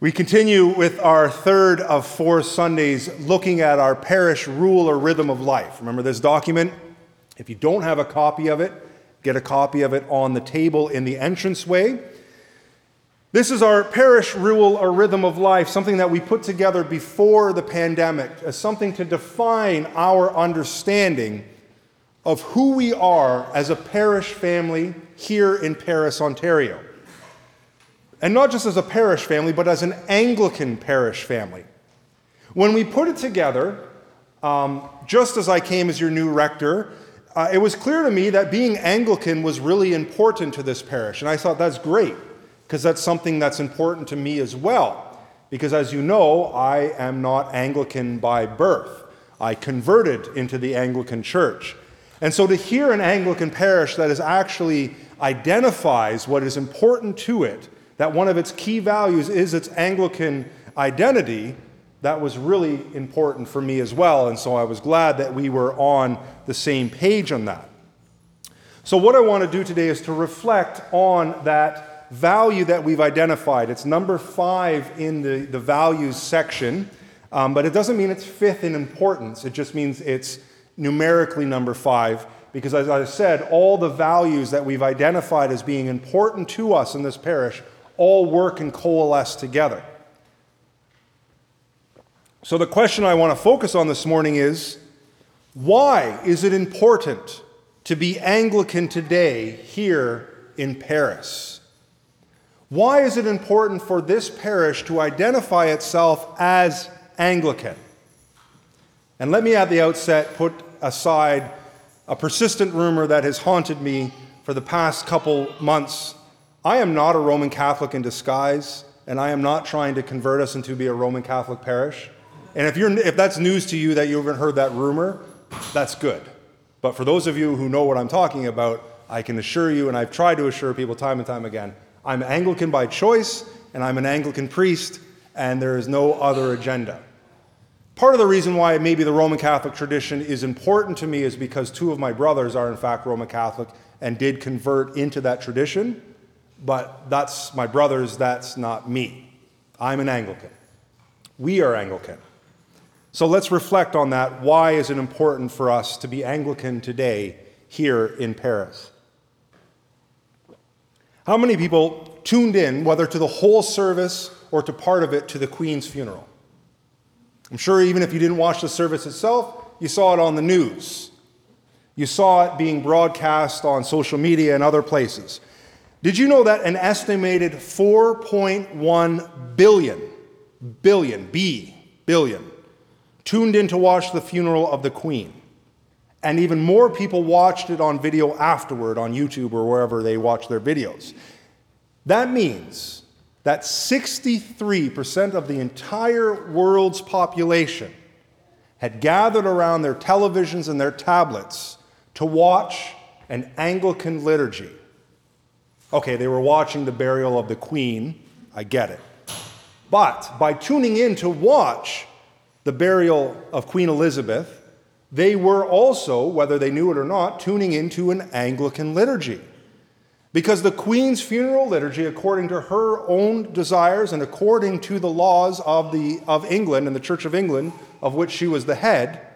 We continue with our third of four Sundays looking at our parish rule or rhythm of life. Remember this document? If you don't have a copy of it, get a copy of it on the table in the entranceway. This is our parish rule or rhythm of life, something that we put together before the pandemic as something to define our understanding of who we are as a parish family here in Paris, Ontario. And not just as a parish family, but as an Anglican parish family. When we put it together, um, just as I came as your new rector, uh, it was clear to me that being Anglican was really important to this parish. And I thought that's great, because that's something that's important to me as well. Because as you know, I am not Anglican by birth. I converted into the Anglican Church. And so to hear an Anglican parish that is actually identifies what is important to it that one of its key values is its Anglican identity, that was really important for me as well. And so I was glad that we were on the same page on that. So, what I want to do today is to reflect on that value that we've identified. It's number five in the, the values section, um, but it doesn't mean it's fifth in importance. It just means it's numerically number five, because as I said, all the values that we've identified as being important to us in this parish all work and coalesce together. So, the question I want to focus on this morning is why is it important to be Anglican today here in Paris? Why is it important for this parish to identify itself as Anglican? And let me at the outset put aside a persistent rumor that has haunted me for the past couple months I am not a Roman Catholic in disguise, and I am not trying to convert us into be a Roman Catholic parish. And if, you're, if that's news to you that you haven't heard that rumor, that's good. But for those of you who know what I'm talking about, I can assure you, and I've tried to assure people time and time again, I'm Anglican by choice, and I'm an Anglican priest, and there is no other agenda. Part of the reason why maybe the Roman Catholic tradition is important to me is because two of my brothers are, in fact, Roman Catholic and did convert into that tradition but that's my brothers, that's not me. I'm an Anglican. We are Anglican. So let's reflect on that. Why is it important for us to be Anglican today here in Paris? How many people tuned in, whether to the whole service or to part of it, to the Queen's funeral? I'm sure even if you didn't watch the service itself, you saw it on the news. You saw it being broadcast on social media and other places. Did you know that an estimated 4.1 billion, billion, B, billion, tuned in to watch the funeral of the Queen? And even more people watched it on video afterward on YouTube or wherever they watch their videos. That means that 63% of the entire world's population had gathered around their televisions and their tablets to watch an Anglican liturgy Okay, they were watching the burial of the Queen. I get it. But by tuning in to watch the burial of Queen Elizabeth, they were also, whether they knew it or not, tuning into an Anglican liturgy. Because the Queen's funeral liturgy, according to her own desires and according to the laws of, the, of England and the Church of England, of which she was the head,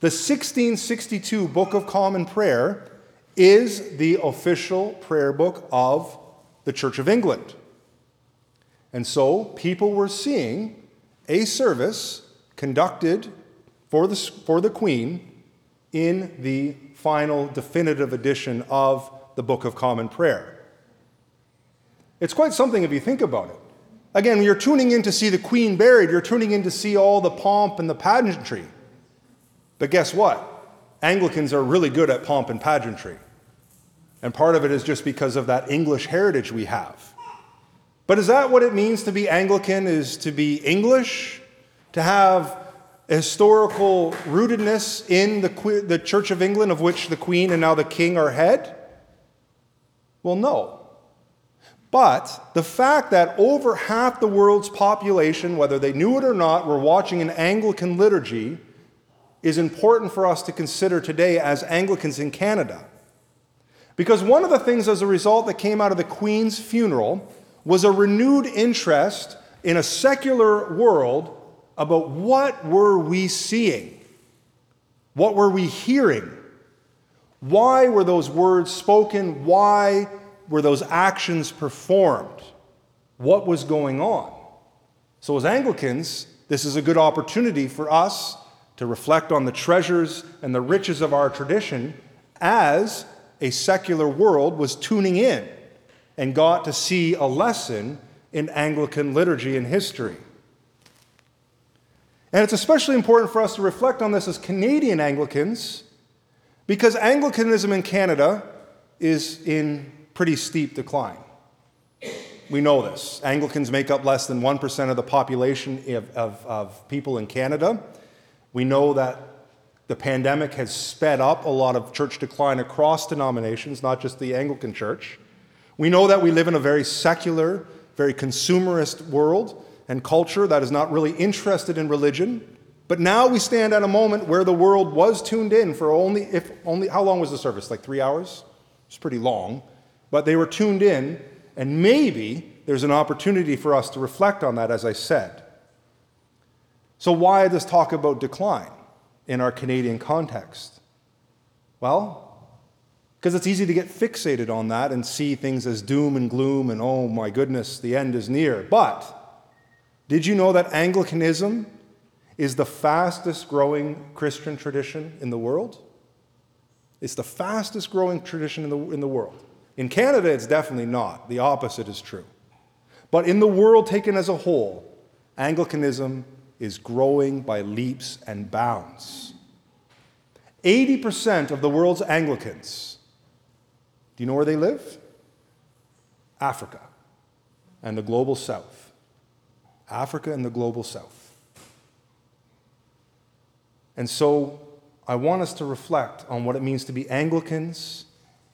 the 1662 Book of Common Prayer is the official prayer book of the Church of England. And so people were seeing a service conducted for the, for the Queen in the final definitive edition of the Book of Common Prayer. It's quite something if you think about it. Again, you're tuning in to see the Queen buried, you're tuning in to see all the pomp and the pageantry. But guess what? Anglicans are really good at pomp and pageantry. And part of it is just because of that English heritage we have. But is that what it means to be Anglican? Is to be English? To have historical rootedness in the, the Church of England, of which the Queen and now the King are head? Well, no. But the fact that over half the world's population, whether they knew it or not, were watching an Anglican liturgy is important for us to consider today as Anglicans in Canada. Because one of the things as a result that came out of the Queen's funeral was a renewed interest, in a secular world about what were we seeing? What were we hearing? Why were those words spoken? Why were those actions performed? What was going on? So, as Anglicans, this is a good opportunity for us to reflect on the treasures and the riches of our tradition as a secular world was tuning in and got to see a lesson in Anglican liturgy and history. And it's especially important for us to reflect on this as Canadian Anglicans because Anglicanism in Canada is in pretty steep decline. We know this. Anglicans make up less than 1% of the population of, of, of people in Canada. We know that the pandemic has sped up a lot of church decline across denominations, not just the Anglican Church. We know that we live in a very secular, very consumerist world and culture that is not really interested in religion. But now we stand at a moment where the world was tuned in for only, if only, how long was the service? Like three hours? It's pretty long. But they were tuned in, and maybe there's an opportunity for us to reflect on that, as I said. So, why this talk about decline in our Canadian context? Well, because it's easy to get fixated on that and see things as doom and gloom and, oh my goodness, the end is near. But did you know that Anglicanism is the fastest growing Christian tradition in the world? It's the fastest growing tradition in the, in the world. In Canada, it's definitely not. The opposite is true. But in the world taken as a whole, Anglicanism is growing by leaps and bounds. 80% of the world's Anglicans do you know where they live? Africa and the global south. Africa and the global south. And so I want us to reflect on what it means to be Anglicans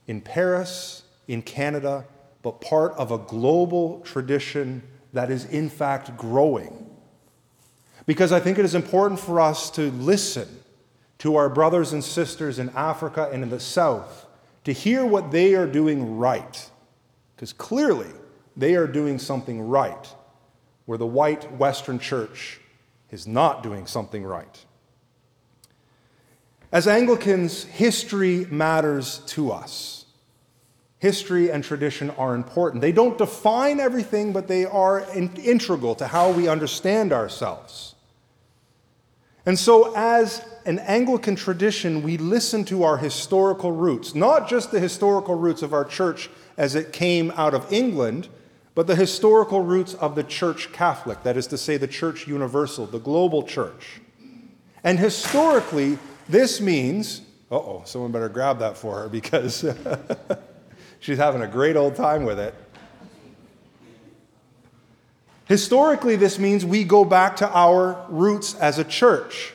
in Paris, in Canada, but part of a global tradition that is in fact growing. Because I think it is important for us to listen to our brothers and sisters in Africa and in the South to hear what they are doing right. Because clearly, they are doing something right, where the white Western church is not doing something right. As Anglicans, history matters to us. History and tradition are important. They don't define everything, but they are in- integral to how we understand ourselves. And so, as an Anglican tradition, we listen to our historical roots, not just the historical roots of our church as it came out of England, but the historical roots of the Church Catholic, that is to say, the Church Universal, the global church. And historically, this means, oh, someone better grab that for her because she's having a great old time with it. Historically, this means we go back to our roots as a church.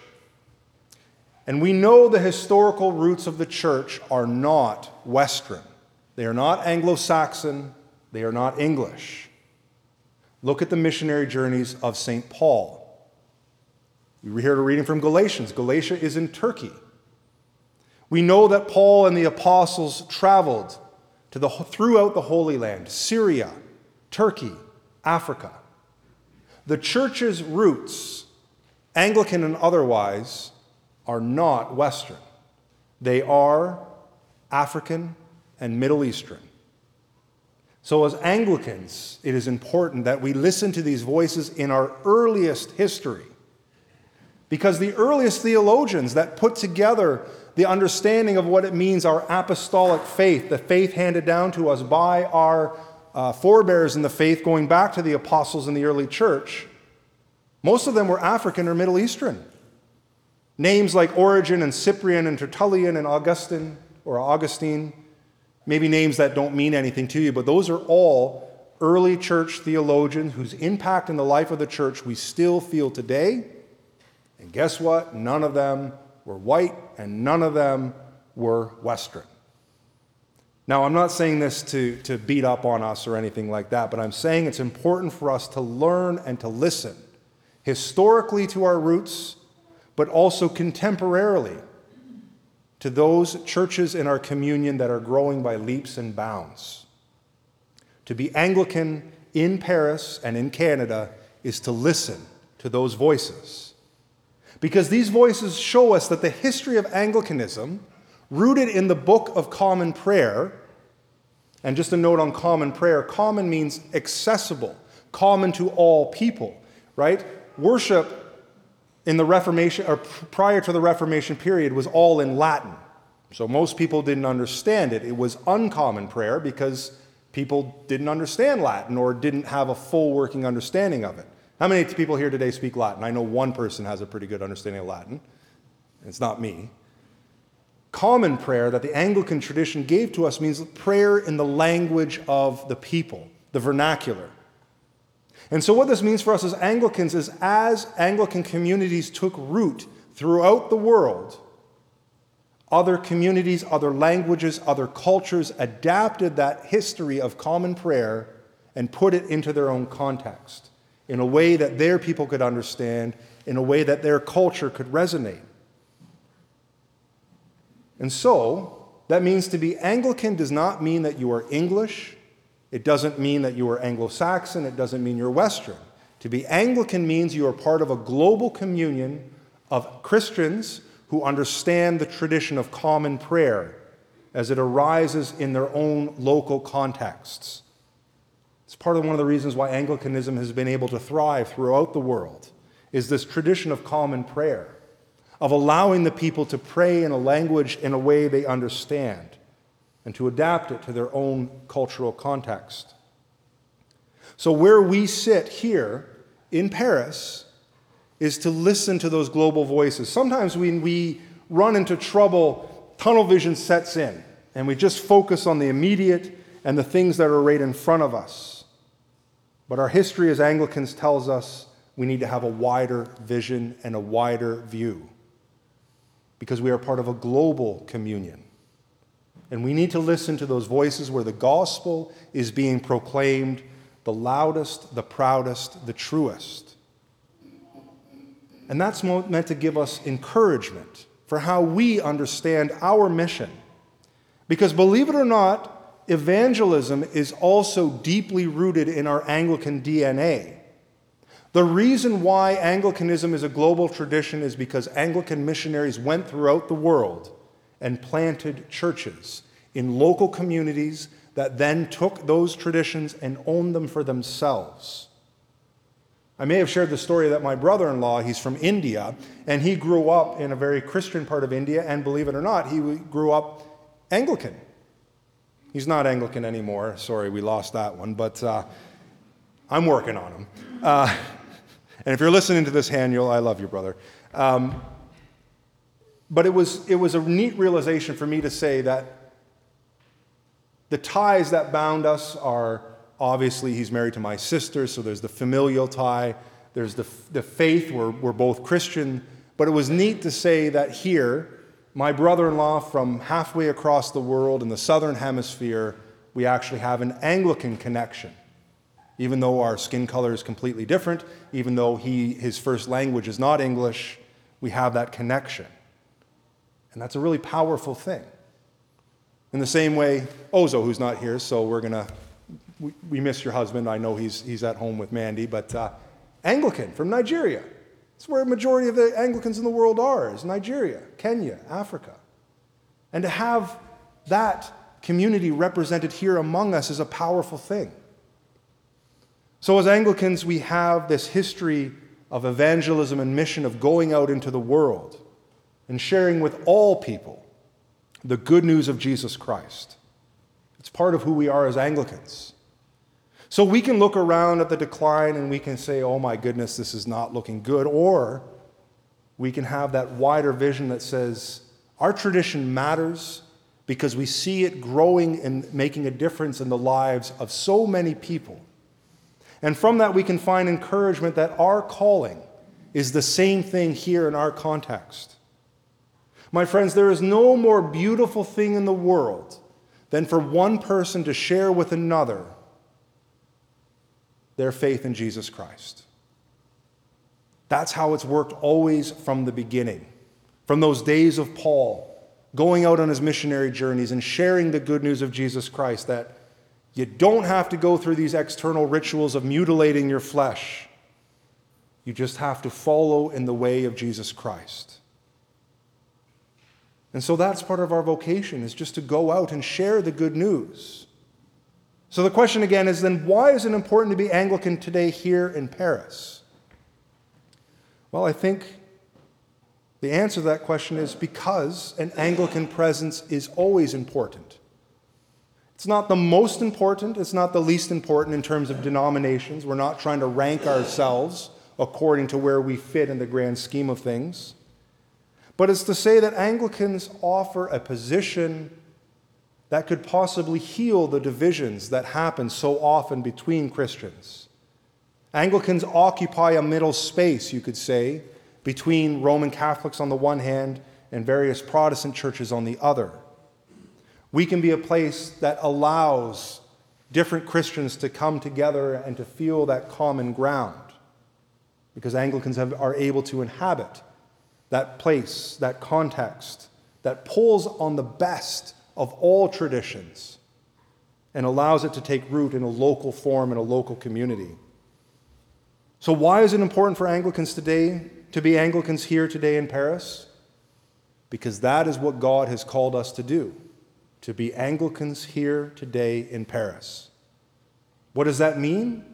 And we know the historical roots of the church are not Western. They are not Anglo Saxon. They are not English. Look at the missionary journeys of St. Paul. We heard a reading from Galatians. Galatia is in Turkey. We know that Paul and the apostles traveled to the, throughout the Holy Land Syria, Turkey, Africa. The church's roots, Anglican and otherwise, are not Western. They are African and Middle Eastern. So, as Anglicans, it is important that we listen to these voices in our earliest history. Because the earliest theologians that put together the understanding of what it means, our apostolic faith, the faith handed down to us by our uh, forebears in the faith going back to the apostles in the early church, most of them were African or Middle Eastern. Names like Origen and Cyprian and Tertullian and Augustine or Augustine, maybe names that don't mean anything to you, but those are all early church theologians whose impact in the life of the church we still feel today. And guess what? None of them were white and none of them were Western. Now, I'm not saying this to, to beat up on us or anything like that, but I'm saying it's important for us to learn and to listen historically to our roots, but also contemporarily to those churches in our communion that are growing by leaps and bounds. To be Anglican in Paris and in Canada is to listen to those voices. Because these voices show us that the history of Anglicanism, rooted in the Book of Common Prayer, and just a note on common prayer common means accessible, common to all people, right? Worship in the Reformation, or prior to the Reformation period, was all in Latin. So most people didn't understand it. It was uncommon prayer because people didn't understand Latin or didn't have a full working understanding of it. How many people here today speak Latin? I know one person has a pretty good understanding of Latin. It's not me. Common prayer that the Anglican tradition gave to us means prayer in the language of the people, the vernacular. And so, what this means for us as Anglicans is as Anglican communities took root throughout the world, other communities, other languages, other cultures adapted that history of common prayer and put it into their own context in a way that their people could understand, in a way that their culture could resonate. And so, that means to be Anglican does not mean that you are English. It doesn't mean that you are Anglo Saxon. It doesn't mean you're Western. To be Anglican means you are part of a global communion of Christians who understand the tradition of common prayer as it arises in their own local contexts. It's part of one of the reasons why Anglicanism has been able to thrive throughout the world is this tradition of common prayer, of allowing the people to pray in a language in a way they understand and to adapt it to their own cultural context. So, where we sit here in Paris is to listen to those global voices. Sometimes when we run into trouble, tunnel vision sets in, and we just focus on the immediate and the things that are right in front of us. But our history as Anglicans tells us we need to have a wider vision and a wider view because we are part of a global communion. And we need to listen to those voices where the gospel is being proclaimed the loudest, the proudest, the truest. And that's meant to give us encouragement for how we understand our mission. Because believe it or not, evangelism is also deeply rooted in our Anglican DNA. The reason why Anglicanism is a global tradition is because Anglican missionaries went throughout the world and planted churches in local communities that then took those traditions and owned them for themselves. I may have shared the story that my brother in law, he's from India, and he grew up in a very Christian part of India, and believe it or not, he grew up Anglican. He's not Anglican anymore. Sorry, we lost that one, but uh, I'm working on him. Uh, and if you're listening to this, Haniel, I love you, brother. Um, but it was, it was a neat realization for me to say that the ties that bound us are Obviously, he's married to my sister, so there's the familial tie. There's the, the faith, we're, we're both Christian. But it was neat to say that here, my brother in law from halfway across the world in the southern hemisphere, we actually have an Anglican connection. Even though our skin color is completely different, even though he, his first language is not English, we have that connection. And that's a really powerful thing. In the same way, Ozo, who's not here, so we're going to we, we miss your husband. I know he's, he's at home with Mandy, but uh, Anglican from Nigeria. It's where a majority of the Anglicans in the world are, is Nigeria, Kenya, Africa. And to have that community represented here among us is a powerful thing. So, as Anglicans, we have this history of evangelism and mission of going out into the world and sharing with all people the good news of Jesus Christ. It's part of who we are as Anglicans. So we can look around at the decline and we can say, oh my goodness, this is not looking good. Or we can have that wider vision that says, our tradition matters because we see it growing and making a difference in the lives of so many people. And from that, we can find encouragement that our calling is the same thing here in our context. My friends, there is no more beautiful thing in the world than for one person to share with another their faith in Jesus Christ. That's how it's worked always from the beginning. From those days of Paul going out on his missionary journeys and sharing the good news of Jesus Christ that you don't have to go through these external rituals of mutilating your flesh. You just have to follow in the way of Jesus Christ. And so that's part of our vocation is just to go out and share the good news. So the question again is then why is it important to be Anglican today here in Paris? Well, I think the answer to that question is because an Anglican presence is always important. It's not the most important, it's not the least important in terms of denominations. We're not trying to rank ourselves according to where we fit in the grand scheme of things. But it's to say that Anglicans offer a position that could possibly heal the divisions that happen so often between Christians. Anglicans occupy a middle space, you could say, between Roman Catholics on the one hand and various Protestant churches on the other. We can be a place that allows different Christians to come together and to feel that common ground because Anglicans have, are able to inhabit that place, that context that pulls on the best of all traditions and allows it to take root in a local form in a local community. So, why is it important for Anglicans today to be Anglicans here today in Paris? Because that is what God has called us to do, to be Anglicans here today in Paris. What does that mean?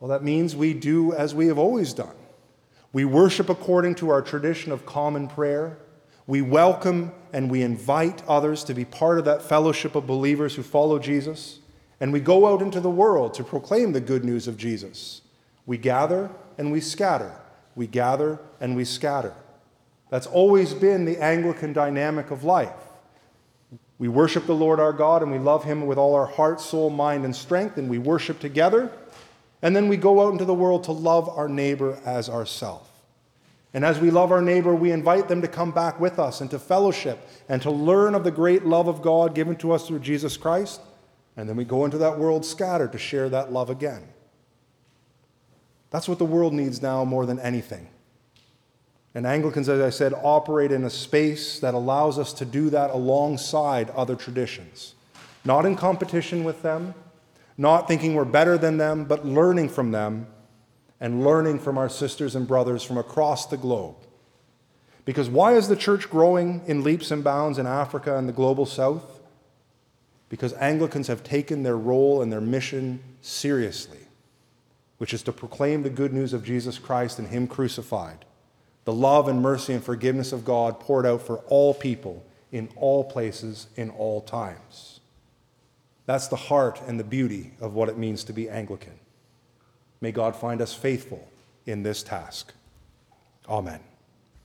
Well, that means we do as we have always done. We worship according to our tradition of common prayer. We welcome and we invite others to be part of that fellowship of believers who follow Jesus. And we go out into the world to proclaim the good news of Jesus. We gather and we scatter. We gather and we scatter. That's always been the Anglican dynamic of life. We worship the Lord our God and we love Him with all our heart, soul, mind, and strength, and we worship together. And then we go out into the world to love our neighbor as ourselves. And as we love our neighbor, we invite them to come back with us and to fellowship and to learn of the great love of God given to us through Jesus Christ. And then we go into that world scattered to share that love again. That's what the world needs now more than anything. And Anglicans, as I said, operate in a space that allows us to do that alongside other traditions, not in competition with them, not thinking we're better than them, but learning from them and learning from our sisters and brothers from across the globe. Because why is the church growing in leaps and bounds in Africa and the global south? Because Anglicans have taken their role and their mission seriously, which is to proclaim the good news of Jesus Christ and Him crucified, the love and mercy and forgiveness of God poured out for all people in all places in all times. That's the heart and the beauty of what it means to be Anglican. May God find us faithful in this task. Amen.